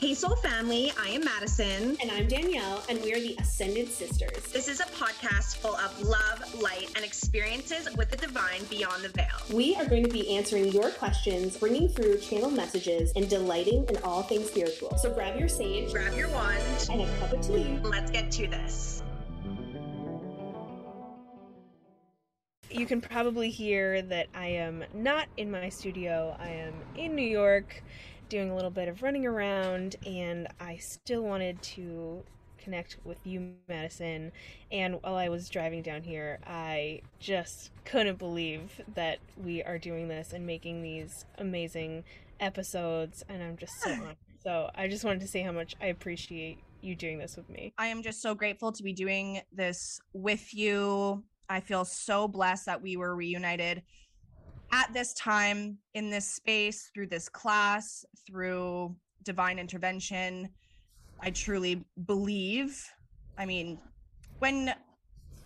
Hey, Soul Family, I am Madison. And I'm Danielle, and we are the Ascended Sisters. This is a podcast full of love, light, and experiences with the divine beyond the veil. We are going to be answering your questions, bringing through channel messages, and delighting in all things spiritual. So grab your sage, grab your wand, and a cup of tea. Let's get to this. You can probably hear that I am not in my studio. I am in New York doing a little bit of running around, and I still wanted to connect with you, Madison. And while I was driving down here, I just couldn't believe that we are doing this and making these amazing episodes. And I'm just so honored. So I just wanted to say how much I appreciate you doing this with me. I am just so grateful to be doing this with you. I feel so blessed that we were reunited at this time in this space through this class through divine intervention i truly believe i mean when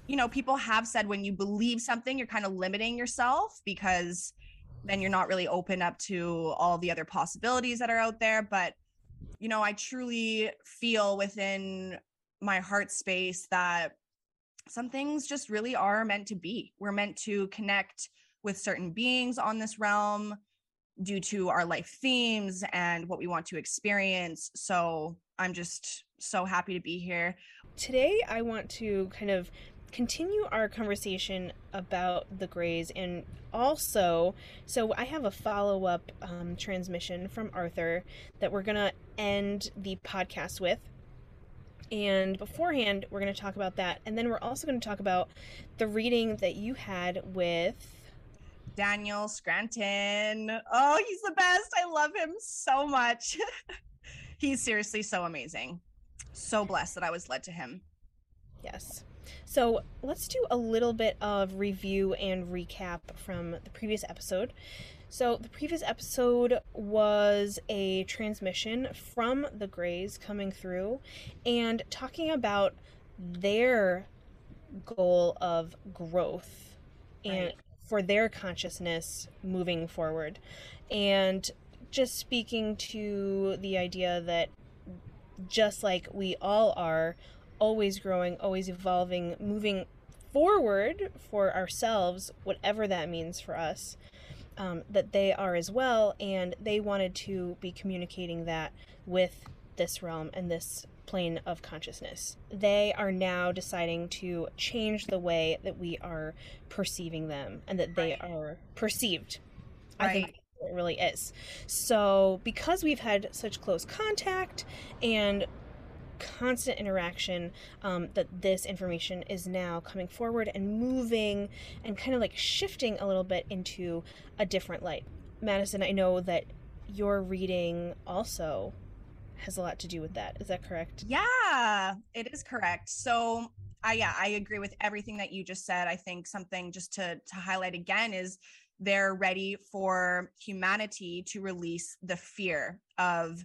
you know people have said when you believe something you're kind of limiting yourself because then you're not really open up to all the other possibilities that are out there. But you know i truly feel within my heart space that some things just really are meant to be. We're meant to connect with certain beings on this realm due to our life themes and what we want to experience. So I'm just so happy to be here. Today, I want to kind of continue our conversation about the Greys and also so i have a follow-up um, transmission from arthur that we're gonna end the podcast with and beforehand we're going to talk about that and then we're also going to talk about the reading that you had with Daniel Scranton. Oh, he's the best. I love him so much. he's seriously so amazing. So blessed that I was led to him. Yes. So let's do a little bit of review and recap from the previous episode. So, the previous episode was a transmission from the Greys coming through and talking about their goal of growth and right for their consciousness moving forward. And just speaking to the idea that just like we all are, always growing, always evolving, moving forward for ourselves, whatever that means for us, um, that they are as well. And they wanted to be communicating that with this realm and this plane of consciousness. They are now deciding to change the way that we are perceiving them and that they right. are perceived. Right. I think it really is. So, because we've had such close contact and constant interaction, um, that this information is now coming forward and moving and kind of like shifting a little bit into a different light. Madison, I know that your reading also has a lot to do with that. Is that correct? Yeah, it is correct. So I yeah, I agree with everything that you just said. I think something just to to highlight again is they're ready for humanity to release the fear of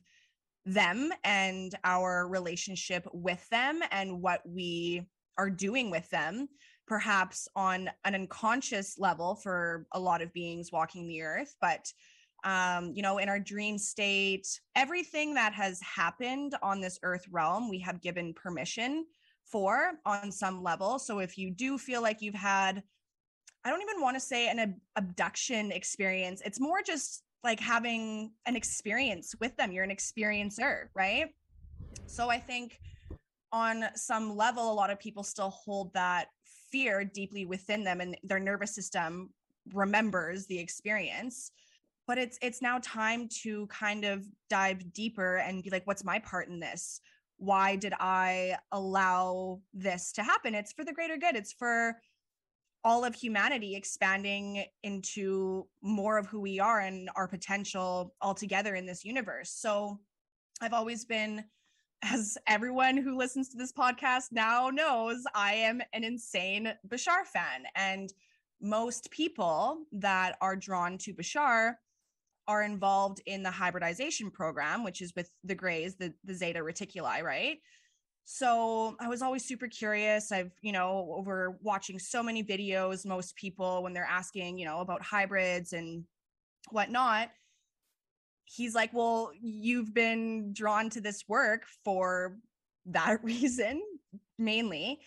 them and our relationship with them and what we are doing with them perhaps on an unconscious level for a lot of beings walking the earth but um, you know, in our dream state, everything that has happened on this earth realm, we have given permission for on some level. So if you do feel like you've had, I don't even want to say an ab- abduction experience, it's more just like having an experience with them. You're an experiencer, right? So I think on some level, a lot of people still hold that fear deeply within them and their nervous system remembers the experience but it's it's now time to kind of dive deeper and be like what's my part in this? Why did i allow this to happen? It's for the greater good. It's for all of humanity expanding into more of who we are and our potential altogether in this universe. So i've always been as everyone who listens to this podcast now knows i am an insane bashar fan. And most people that are drawn to bashar are involved in the hybridization program, which is with the Greys, the, the Zeta Reticuli, right? So I was always super curious. I've, you know, over watching so many videos, most people, when they're asking, you know, about hybrids and whatnot, he's like, Well, you've been drawn to this work for that reason mainly.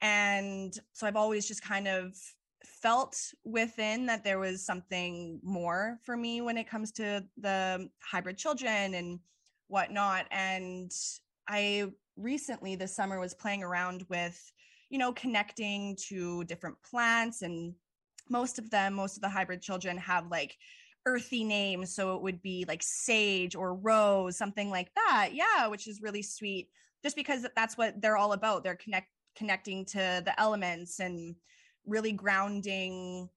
And so I've always just kind of felt within that there was something more for me when it comes to the hybrid children and whatnot. And I recently this summer was playing around with, you know, connecting to different plants and most of them, most of the hybrid children have like earthy names. So it would be like sage or rose, something like that. Yeah, which is really sweet just because that's what they're all about. They're connect connecting to the elements and really grounding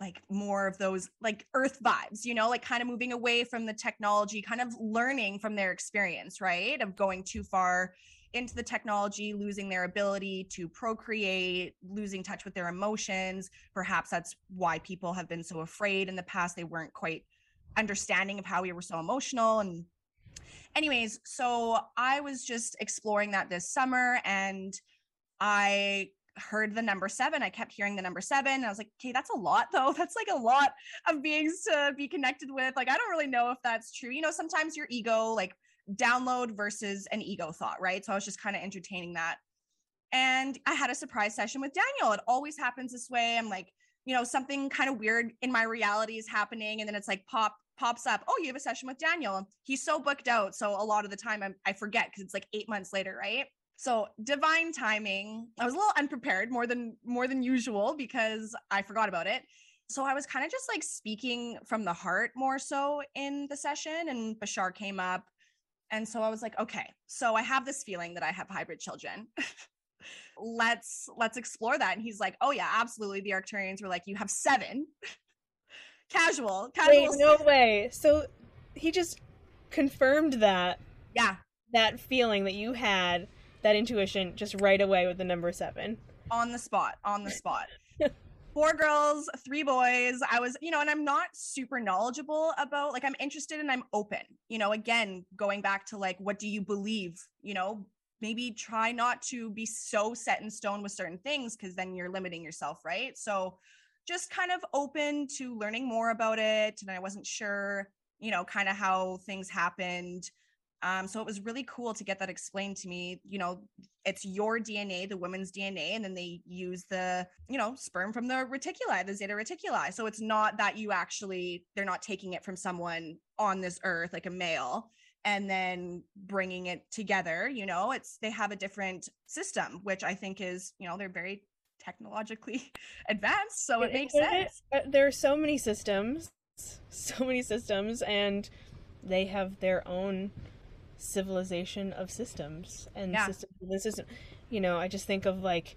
like more of those like earth vibes you know like kind of moving away from the technology kind of learning from their experience right? Of going too far into the technology losing their ability to procreate losing touch with their emotions. Perhaps that's why people have been so afraid in the past. They weren't quite understanding of how we were so emotional and anyways so i was just exploring that this summer and i heard the number seven. I kept hearing the number seven. I was like, okay, that's a lot though. That's like a lot of beings to be connected with. Like, I don't really know if that's true. You know, sometimes your ego, like download versus an ego thought, right? So I was just kind of entertaining that. And I had a surprise session with Daniel. It always happens this way. I'm like, you know, something kind of weird in my reality is happening. And then it's like pop pops up. Oh, you have a session with Daniel. He's so booked out. So a lot of the time I'm, I forget because it's like eight months later, right? So divine timing. I was a little unprepared more than more than usual because I forgot about it. So I was kind of just like speaking from the heart more so in the session and Bashar came up and so I was like, okay, so I have this feeling that I have hybrid children. let's let's explore that. And he's like, oh yeah, absolutely. The Arcturians were like, you have seven. casual, casual. Wait, no way. So he just confirmed that. Yeah. That feeling that you had that intuition just right away with the number seven. On the spot, on the spot. Four girls, three boys. I was, you know, and I'm not super knowledgeable about, like, I'm interested and I'm open. You know, again, going back to like, what do you believe? You know, maybe try not to be so set in stone with certain things because then you're limiting yourself, right? So, just kind of open to learning more about it. And I wasn't sure, you know, kind of how things happened. Um, so it was really cool to get that explained to me. You know, it's your DNA, the woman's DNA, and then they use the, you know, sperm from the reticuli, the zeta reticuli. So it's not that you actually, they're not taking it from someone on this earth, like a male, and then bringing it together. You know, it's, they have a different system, which I think is, you know, they're very technologically advanced. So it makes sense. Uh, there are so many systems, so many systems, and they have their own civilization of systems and yeah. systems the system. You know i just think of like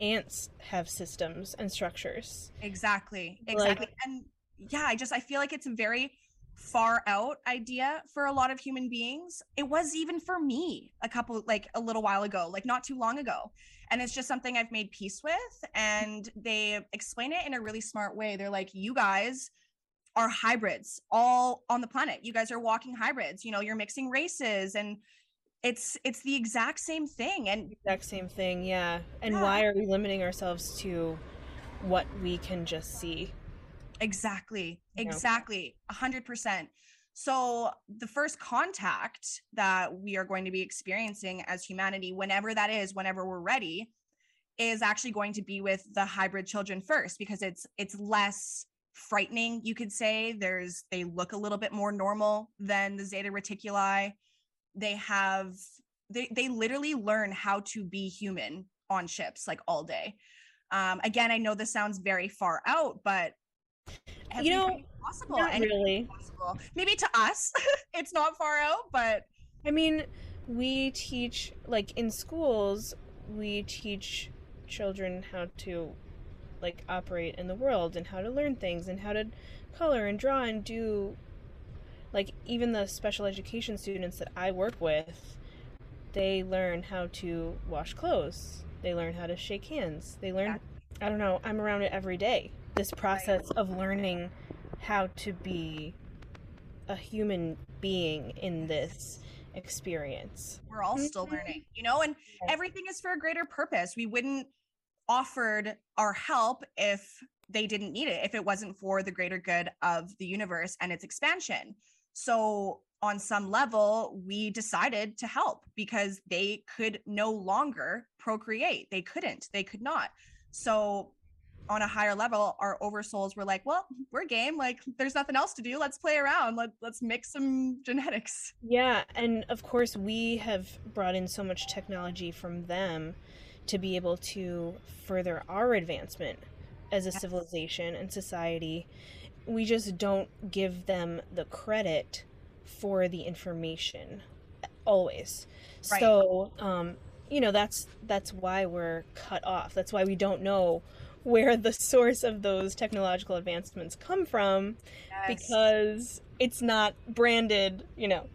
ants have systems and structures. Exactly exactly like, and yeah i just i feel like it's a very far out idea for a lot of human beings. It was even for me a couple like a little while ago like not too long ago and it's just something i've made peace with and they explain it in a really smart way. They're like you guys are hybrids all on the planet. You guys are walking hybrids. You know, you're mixing races and it's it's the exact same thing and exact same thing, yeah. And yeah. why are we limiting ourselves to what we can just see? Exactly. Exactly. A hundred percent. So the first contact that we are going to be experiencing as humanity, whenever that is, whenever we're ready, is actually going to be with the hybrid children first because it's it's less frightening you could say. There's they look a little bit more normal than the zeta reticuli. They have they they literally learn how to be human on ships like all day. Um again i know this sounds very far out but you know possible? not really. possible. maybe to us it's not far out but i mean we teach like in schools we teach children how to like operate in the world and how to learn things and how to color and draw and do like even the special education students that I work with they learn how to wash clothes. They learn how to shake hands. They learn I don't know I'm around it every day. This process of learning how to be a human being in this experience. We're all still mm-hmm. learning, you know, and everything is for a greater purpose. We wouldn't offered our help if they didn't need it, if it wasn't for the greater good of the universe and its expansion. So, on some level, we decided to help because they could no longer procreate. They couldn't, they could not. So, on a higher level, our oversouls were like, well, we're game. Like, there's nothing else to do. Let's play around. Let, let's mix some genetics. Yeah. And of course, we have brought in so much technology from them to be able to further our advancement as a civilization and society. We just don't give them the credit for the information always. Right. So, um, you know, that's that's why we're cut off. That's why we don't know where the source of those technological advancements come from yes. because it's not branded, you know,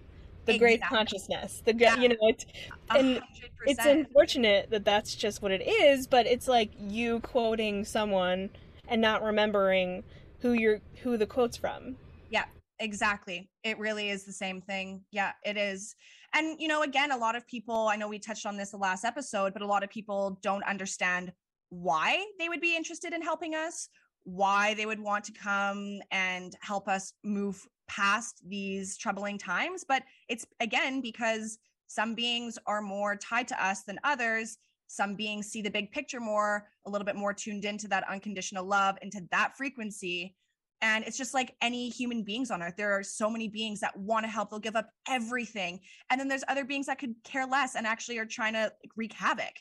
the exactly. great consciousness. The yeah. you know, it's and 100%. it's unfortunate that that's just what it is, but it's like you quoting someone and not remembering who you're who the quote's from. Yeah, exactly. It really is the same thing. Yeah, it is. And you know, again, a lot of people, I know we touched on this the last episode, but a lot of people don't understand why they would be interested in helping us, why they would want to come and help us move past these troubling times. But it's again because some beings are more tied to us than others. Some beings see the big picture more, a little bit more tuned into that unconditional love, into that frequency. And it's just like any human beings on earth. There are so many beings that want to help. They'll give up everything. And then there's other beings that could care less and actually are trying to wreak havoc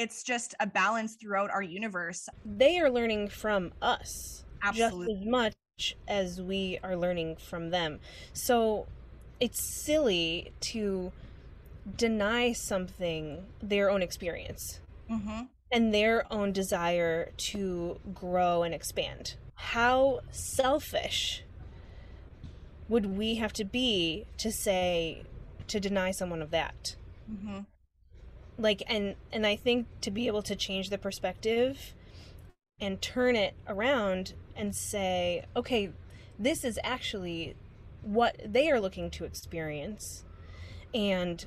it's just a balance throughout our universe. They are learning from us Absolutely. just as much as we are learning from them. So it's silly to deny something their own experience mm-hmm. and their own desire to grow and expand. How selfish would we have to be to say, to deny someone of that? Mm-hmm like and and i think to be able to change the perspective and turn it around and say okay this is actually what they are looking to experience. And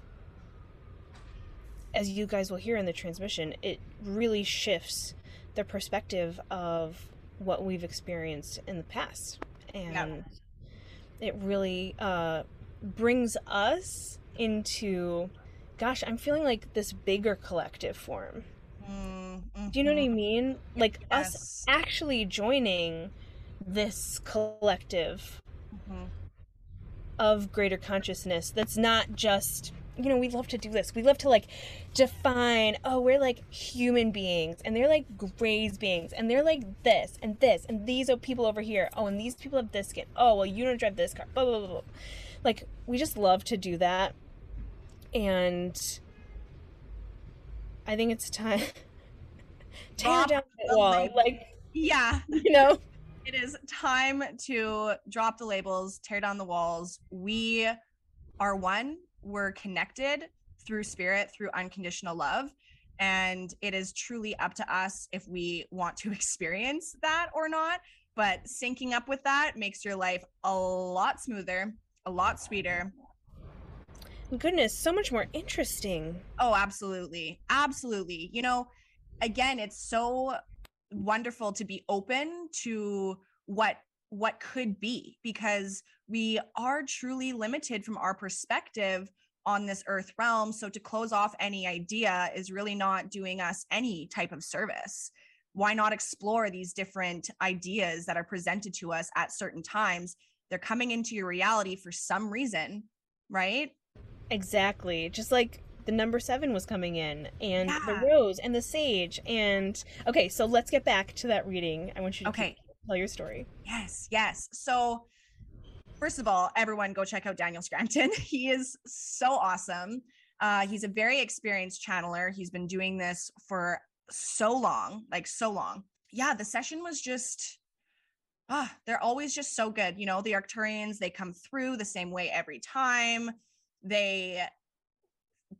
as you guys will hear in the transmission it really shifts the perspective of what we've experienced in the past. And it really uh, brings us into gosh, I'm feeling like this bigger collective form. Mm-hmm. Do you know what I mean? Like yes. us actually joining this collective mm-hmm. of greater consciousness that's not just you know we love to do this we love to like define oh we're like human beings and they're like grays beings and they're like this and this and these are people over here oh and these people have this skin oh well you don't drive this car blah blah blah, blah. like we just love to do that and I think it's time tear down the wall. Like, yeah, you know, it is time to drop the labels, tear down the walls. We are one. We're connected through spirit, through unconditional love. And it is truly up to us if we want to experience that or not. But syncing up with that makes your life a lot smoother, a lot sweeter, goodness, so much more interesting. Oh, absolutely. Absolutely. You know, again, it's so wonderful to be open to what what could be because we are truly limited from our perspective on this earth realm so to close off any idea is really not doing us any type of service why not explore these different ideas that are presented to us at certain times they're coming into your reality for some reason right Exactly. Just like the number seven was coming in and yeah. the rose and the sage and okay so let's get back to that reading. I want you to okay. tell your story. Yes yes. So first of all everyone go check out daniel scranton. He is so awesome. Uh, he's a very experienced channeler. He's been doing this for so long like so long. Yeah the session was just ah they're always just so good. You know the arcturians they come through the same way every time they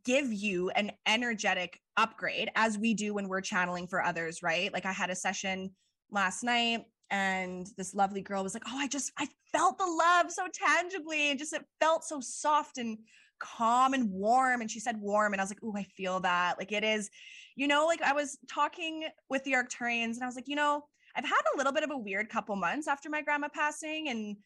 give you an energetic upgrade as we do when we're channeling for others, right? Like I had a session last night and this lovely girl was like, "Oh, I just I felt the love so tangibly and just it felt so soft and calm and warm." And she said warm and I was like, "Oh, I feel that." Like it is, you know, like I was talking with the Arcturians and I was like, "You know, I've had a little bit of a weird couple months after my grandma passing and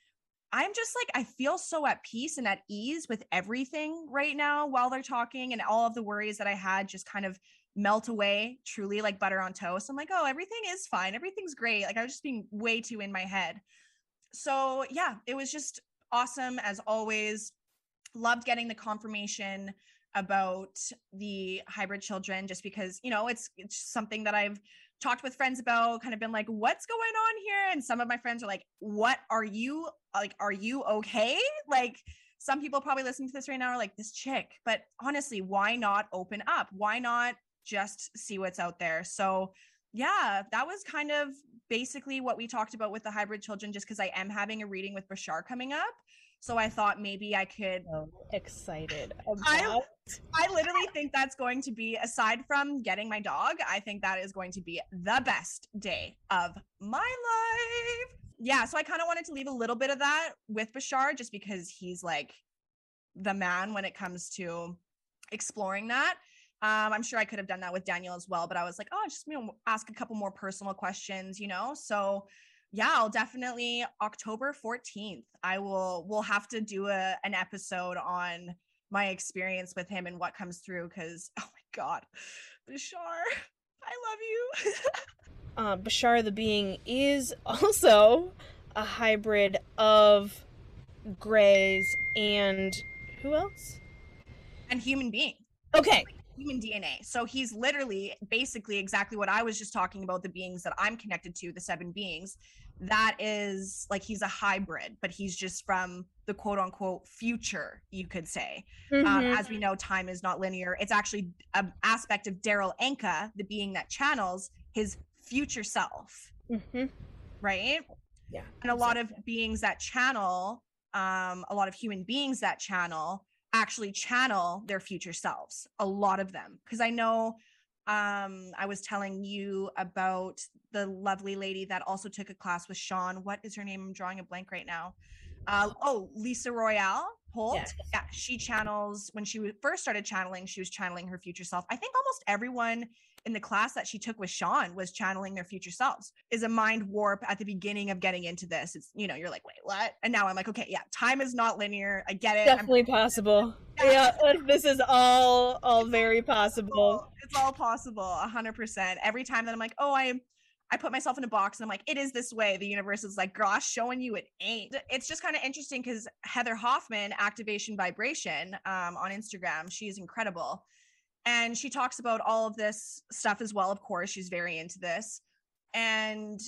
I'm just like, I feel so at peace and at ease with everything right now while they're talking, and all of the worries that I had just kind of melt away truly like butter on toast. I'm like, oh, everything is fine. Everything's great. Like I was just being way too in my head. So, yeah, it was just awesome as always. Loved getting the confirmation about the hybrid children just because, you know, it's it's something that I've talked with friends about, kind of been like, what's going on here? And some of my friends are like, what are you like? Are you okay? Like, some people probably listening to this right now are like, this chick. But honestly, why not open up? Why not just see what's out there? So, yeah, that was kind of basically what we talked about with the hybrid children, just because I am having a reading with Bashar coming up. So I thought maybe I could. So excited. I, I literally think that's going to be, aside from getting my dog, I think that is going to be the best day of my life. Yeah. So I kind of wanted to leave a little bit of that with Bashar just because he's like the man when it comes to exploring that. Um, I'm sure I could have done that with Daniel as well, but I was like, oh, just you know, ask a couple more personal questions, you know. So yeah, I'll definitely October 14th. I will we'll have to do a an episode on my experience with him and what comes through because oh my god, Bashar, I love you. uh, Bashar the being is also a hybrid of Greys and who else? And human being. Okay. Human DNA. So he's literally basically exactly what I was just talking about the beings that I'm connected to, the seven beings that is like he's a hybrid, but he's just from the quote unquote future, you could say. Um, mm-hmm. Um, as we know, time is not linear. It's actually an aspect of Darryl Anka, the being that channels his future self. Mm-hmm. Right? Yeah. And a lot of beings that channel, um, a lot of human beings that channel actually channel their future selves. A lot of them. Because I know um, I was telling you about the lovely lady that also took a class with Sean. What is her name? I'm drawing a blank right now. Uh, oh, Lisa Royal Holt. Yes. Yeah, she channels when she first started channeling, she was channeling her future self. I think almost everyone in the class that she took with Sean was channeling their future selves. Is a mind warp at the beginning of getting into this. It's you know, you're like, wait, what? And now I'm like, okay, yeah, time is not linear. I get it. Definitely possible. yeah, this is all all very possible. It's all possible, a hundred percent. Every time that I'm like, oh, I am I put myself in a box and I'm like, it is this way. The universe is like, gosh, showing you it ain't. It's just kind of interesting because Heather Hoffman, Activation Vibration, um, on Instagram, she is incredible. And she talks about all of this stuff as well. Of course, she's very into this. And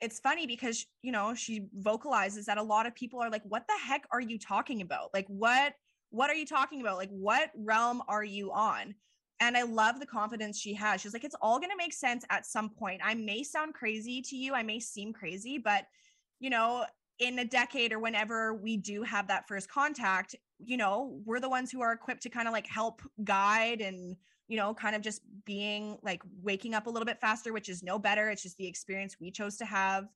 it's funny because, you know, she vocalizes that a lot of people are like, what the heck are you talking about? Like, what, what are you talking about? Like, what realm are you on? And I love the confidence she has. She's like, it's all going to make sense at some point. I may sound crazy to you, I may seem crazy, but you know, in a decade or whenever we do have that first contact, you know, we're the ones who are equipped to kind of like help guide and, you know, kind of just being like waking up a little bit faster, which is no better. It's just the experience we chose to have.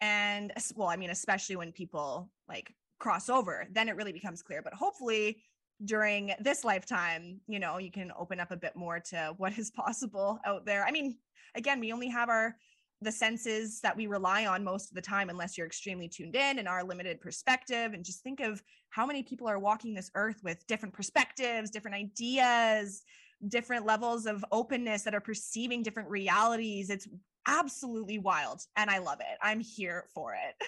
And well, I mean, especially when people like cross over, then it really becomes clear. But hopefully, during this lifetime, you know, you can open up a bit more to what is possible out there. I mean, again, we only have our the senses that we rely on most of the time unless you're extremely tuned in and our limited perspective and just think of how many people are walking this earth with different perspectives, different ideas, different levels of openness that are perceiving different realities. It's absolutely wild and I love it. I'm here for it.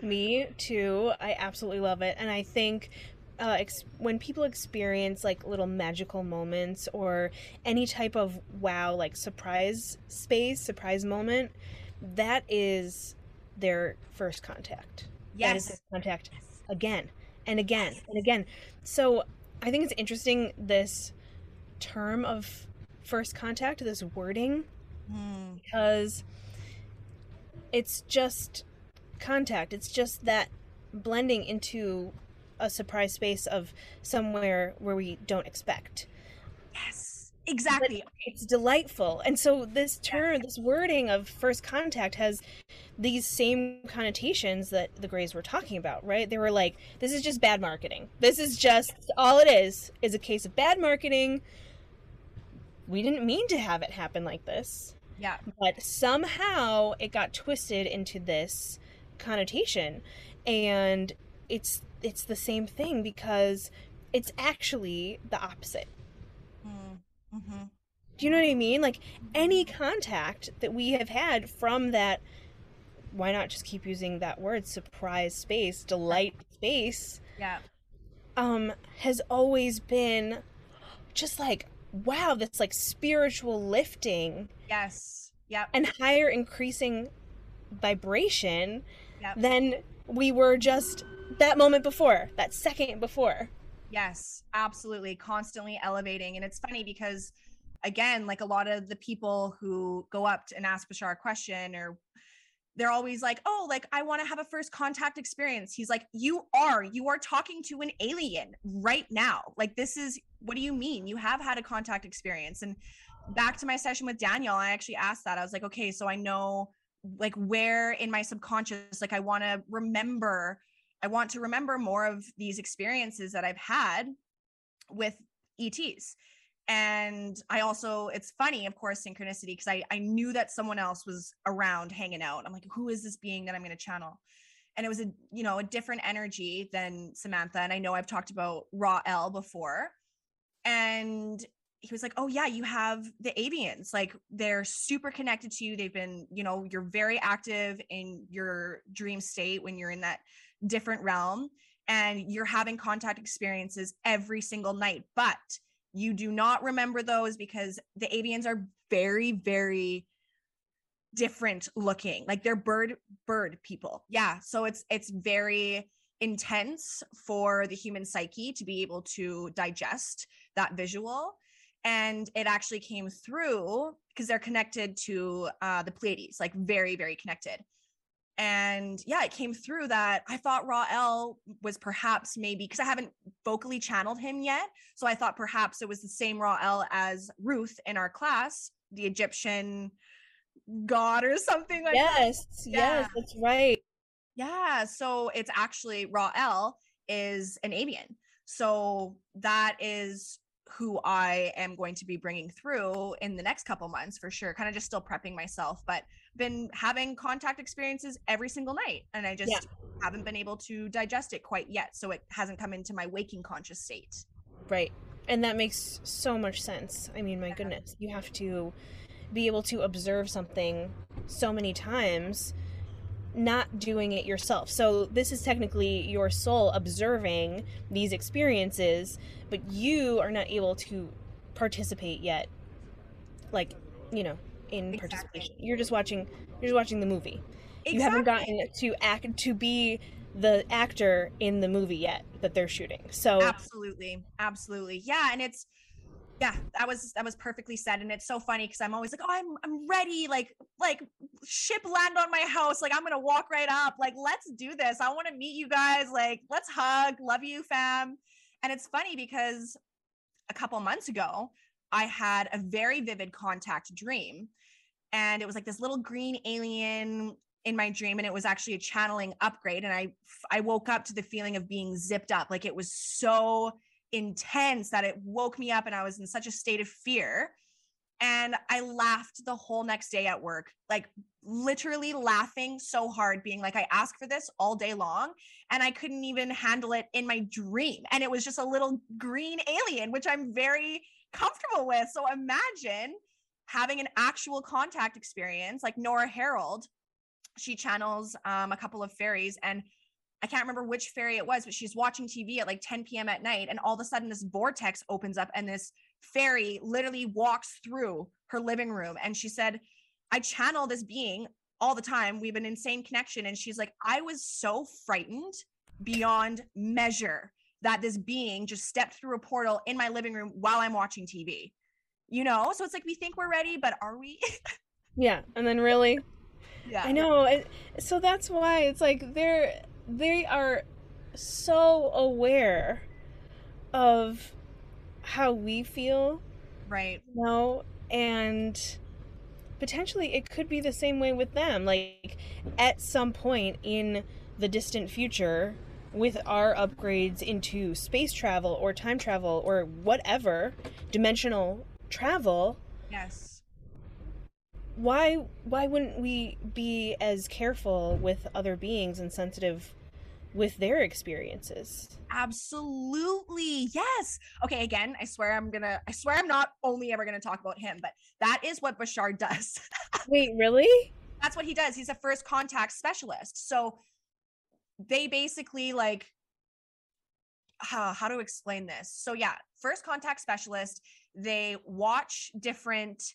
Me too. I absolutely love it. And I think uh, ex- when people experience like little magical moments or any type of wow, like surprise space, surprise moment, that is their first contact. Yes. contact again and again yes. and again. So I think it's interesting this term of first contact, this wording, mm. because it's just contact. It's just that blending into a surprise space of somewhere where we don't expect. Yes, exactly. But it's delightful. And so this term, this wording of first contact has these same connotations that the Greys were talking about, right? They were like, this is just bad marketing. This is just all it is, is a case of bad marketing. We didn't mean to have it happen like this. Yeah. But somehow it got twisted into this connotation and it's it's the same thing because it's actually the opposite Mm-hmm. do you know what i mean like any contact that we have had from that why not just keep using that word surprise space delight space Yeah. um has always been just like wow this like spiritual lifting Yes. Yep. and higher increasing vibration Yep. than we were just that moment before that second before Yes, absolutely. Constantly elevating. And it's funny because, again, like a lot of the people who go up and ask Bashar a question or they're always like, oh, like I want to have a first contact experience. He's like, you are, you are talking to an alien right now. Like, this is, what do you mean? You have had a contact experience. And back to my session with Daniel, I actually asked that. I was like, okay, so I know like where in my subconscious, like I want to remember I want to remember more of these experiences that I've had with ETs. And I also, it's funny, of course, synchronicity, because I, I knew that someone else was around hanging out. I'm like, who is this being that I'm going to channel? And it was a, you know, a different energy than Samantha. And I know I've talked about Raw L before. And he was like, Oh, yeah, you have the avians. Like they're super connected to you. They've been, you know, you're very active in your dream state when you're in that different realm and you're having contact experiences every single night. But you do not remember those because the avians are very very different looking. Like they're bird bird people. Yeah so it's it's very intense for the human psyche to be able to digest that visual. And it actually came through because they're connected to uh, the pleiades like very very connected and yeah it came through that i thought raw l was perhaps maybe because i haven't vocally channeled him yet so i thought perhaps it was the same raw l as ruth in our class the egyptian god or something like that. Yes Yeah. yes that's right. Yeah so it's actually raw l is an avian. So that is who i am going to be bringing through in the next couple months for sure kind of just still prepping myself but been having contact experiences every single night and i just Yeah. haven't been able to digest it quite yet so it hasn't come into my waking conscious state. Right and that makes so much sense. I mean my goodness you have to be able to observe something so many times not doing it yourself. So this is technically your soul observing these experiences but you are not able to participate yet. Like you know in Exactly. participation. You're just watching you're just watching the movie. You haven't gotten to act to be the actor in the movie yet that they're shooting. So absolutely. Absolutely. Yeah and it's yeah that was that was perfectly said and it's so funny because i'm always like oh i'm i'm ready like like ship land on my house like i'm gonna walk right up like let's do this. I want to meet you guys like let's hug love you fam. And it's funny because a couple months ago i had a very vivid contact dream. And it was like this little green alien in my dream and it was actually a channeling upgrade. And i i woke up to the feeling of being zipped up. Like it was so intense that it woke me up and i was in such a state of fear. And i laughed the whole next day at work like literally laughing so hard being like i asked for this all day long and i couldn't even handle it in my dream. And it was just a little green alien which i'm very comfortable with so imagine having an actual contact experience like nora herold she channels um, a couple of fairies and I can't remember which fairy it was, but she's watching TV at like 10 p.m. at night, and all of a sudden this vortex opens up, and this fairy literally walks through her living room. And she said, I channel this being all the time. We have an insane connection. And she's like, I was so frightened beyond measure that this being just stepped through a portal in my living room while I'm watching TV. You know, so it's like we think we're ready, but are we? yeah and then really yeah. I know. it- So that's why it's like they're they are so aware of how we feel, Right. you know, and potentially it could be the same way with them. Like at some point in the distant future with our upgrades into space travel or time travel or whatever, dimensional travel, Yes. why why wouldn't we be as careful with other beings and sensitive with their experiences. Absolutely. Yes. Okay, again, I swear I'm going to I swear I'm not only ever going to talk about him, but that is what Bashar does. Wait, really? That's what he does. He's a first contact specialist. So they basically like how, how to explain this. So yeah, first contact specialist, they watch different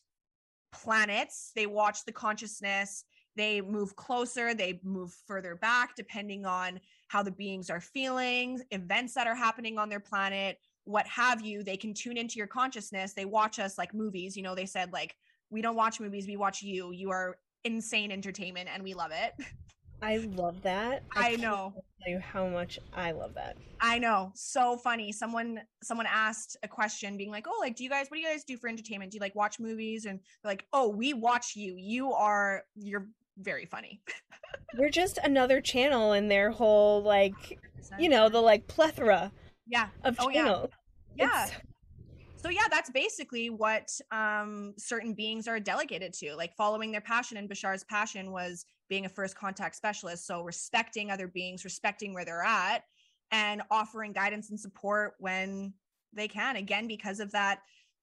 planets, they watch the consciousness, they move closer, they move further back depending on how the beings are feeling, events that are happening on their planet, what have you. They can tune into your consciousness. They watch us like movies, you know, they said like we don't watch movies, we watch you. You are insane entertainment and we love it. I love that. I, I know. Tell you how much I love that. I know. So funny. Someone someone asked a question being like, "Oh, like do you guys what do you guys do for entertainment? Do you like watch movies?" And like, "Oh, we watch you. You are you're very funny." We're just another channel in their whole like, you know, the like plethora yeah of oh, channels. Yeah. yeah. So yeah, that's basically what um certain beings are delegated to, like following their passion and Bashar's passion was being a first contact specialist. So respecting other beings, respecting where they're at, and offering guidance and support when they can. Again, because of that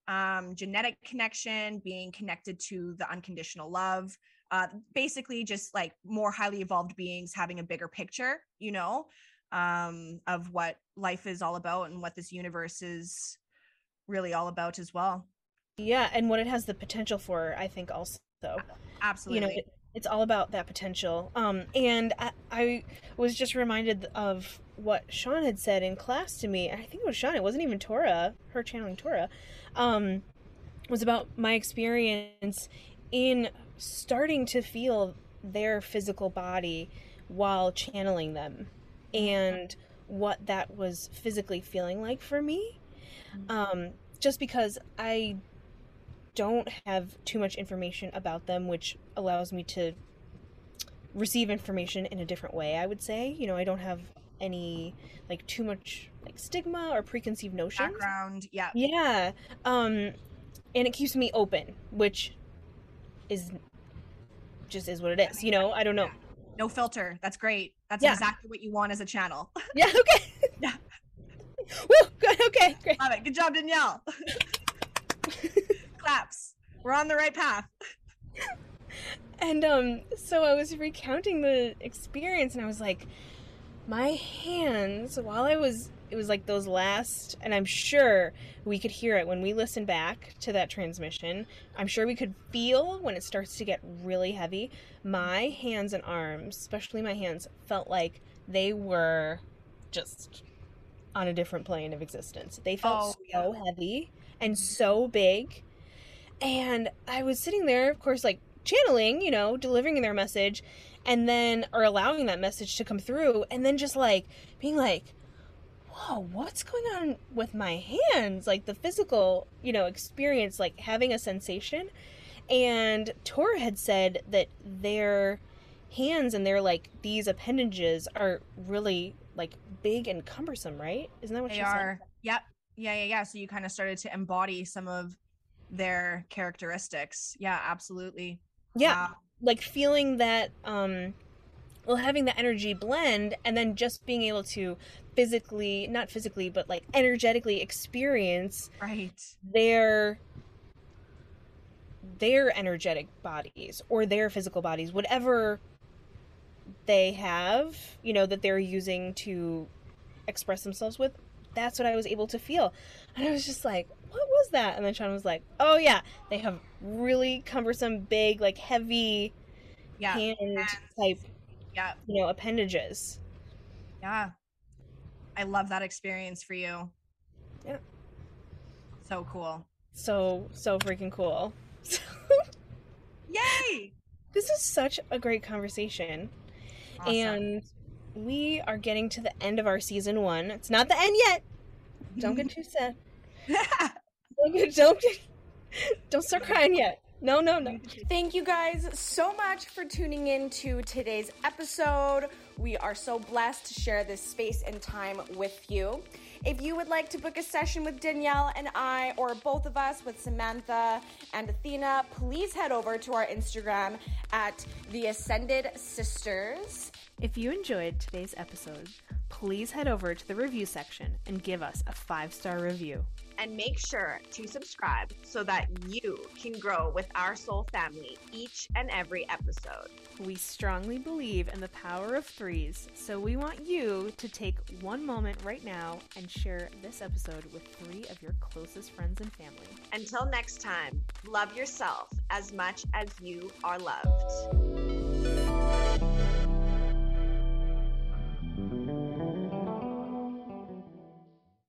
um, genetic connection, being connected to the unconditional love. Uh, basically, just like more highly evolved beings having a bigger picture, you know, um, of what life is all about and what this universe is really all about as well. Yeah, and what it has the potential for, I think, also. Absolutely. You know, it's all about that potential. Um, and I, I, was just reminded of what Sean had said in class to me. I think it was Sean. It wasn't even Tora. Her channeling Tora. Um, was about my experience in starting to feel their physical body while channeling them, and what that was physically feeling like for me. Mm-hmm. Um, just because I don't have too much information about them, which allows me to receive information in a different way, I would say. You know, I don't have any like too much like stigma or preconceived notions. Background, yeah. Yeah. Um and it keeps me open, which is just is what it is. You know, I don't know. No filter. That's great. That's yeah. exactly what you want as a channel. Yeah, okay. yeah. Woo, good, okay, great. Love it. Good job, Danielle claps. We're on the right path. and um so I was recounting the experience and I was like my hands while I was it was like those last and I'm sure we could hear it when we listen back to that transmission. I'm sure we could feel when it starts to get really heavy. My hands and arms, especially my hands, felt like they were just on a different plane of existence. They felt oh, so yeah. heavy and so big and I was sitting there, of course, like channeling, you know, delivering their message, and then, or allowing that message to come through, and then just like being like, whoa, what's going on with my hands? Like the physical, you know, experience, like having a sensation. And Tora had said that their hands and their like these appendages are really like big and cumbersome, right? Isn't that what they she are? Said? Yep. Yeah, yeah, yeah. So you kind of started to embody some of their characteristics. Yeah, absolutely. Yeah. Wow. Like feeling that um well having the energy blend and then just being able to physically not physically but like energetically experience right their their energetic bodies or their physical bodies whatever they have you know that they're using to express themselves with that's what i was able to feel and i was just like what was that? And then Sean was like, oh yeah, they have really cumbersome, big, like heavy yeah. hand type, yeah, you know, appendages. Yeah, I love that experience for you. Yeah, so cool. So so freaking cool. Yay! This is such a great conversation, awesome. and we are getting to the end of our season one. It's not the end yet. Don't get too sad. don't don't start crying yet. No, no, no. Thank you guys so much for tuning in to today's episode. We are so blessed to share this space and time with you. If you would like to book a session with Danielle and I, or both of us with Samantha and Athena, please head over to our Instagram at The Ascended Sisters. If you enjoyed today's episode, please head over to the review section and give us a five star review. And make sure to subscribe so that you can grow with our soul family each and every episode. We strongly believe in the power of threes, so we want you to take one moment right now and share this episode with three of your closest friends and family. Until next time, love yourself as much as you are loved.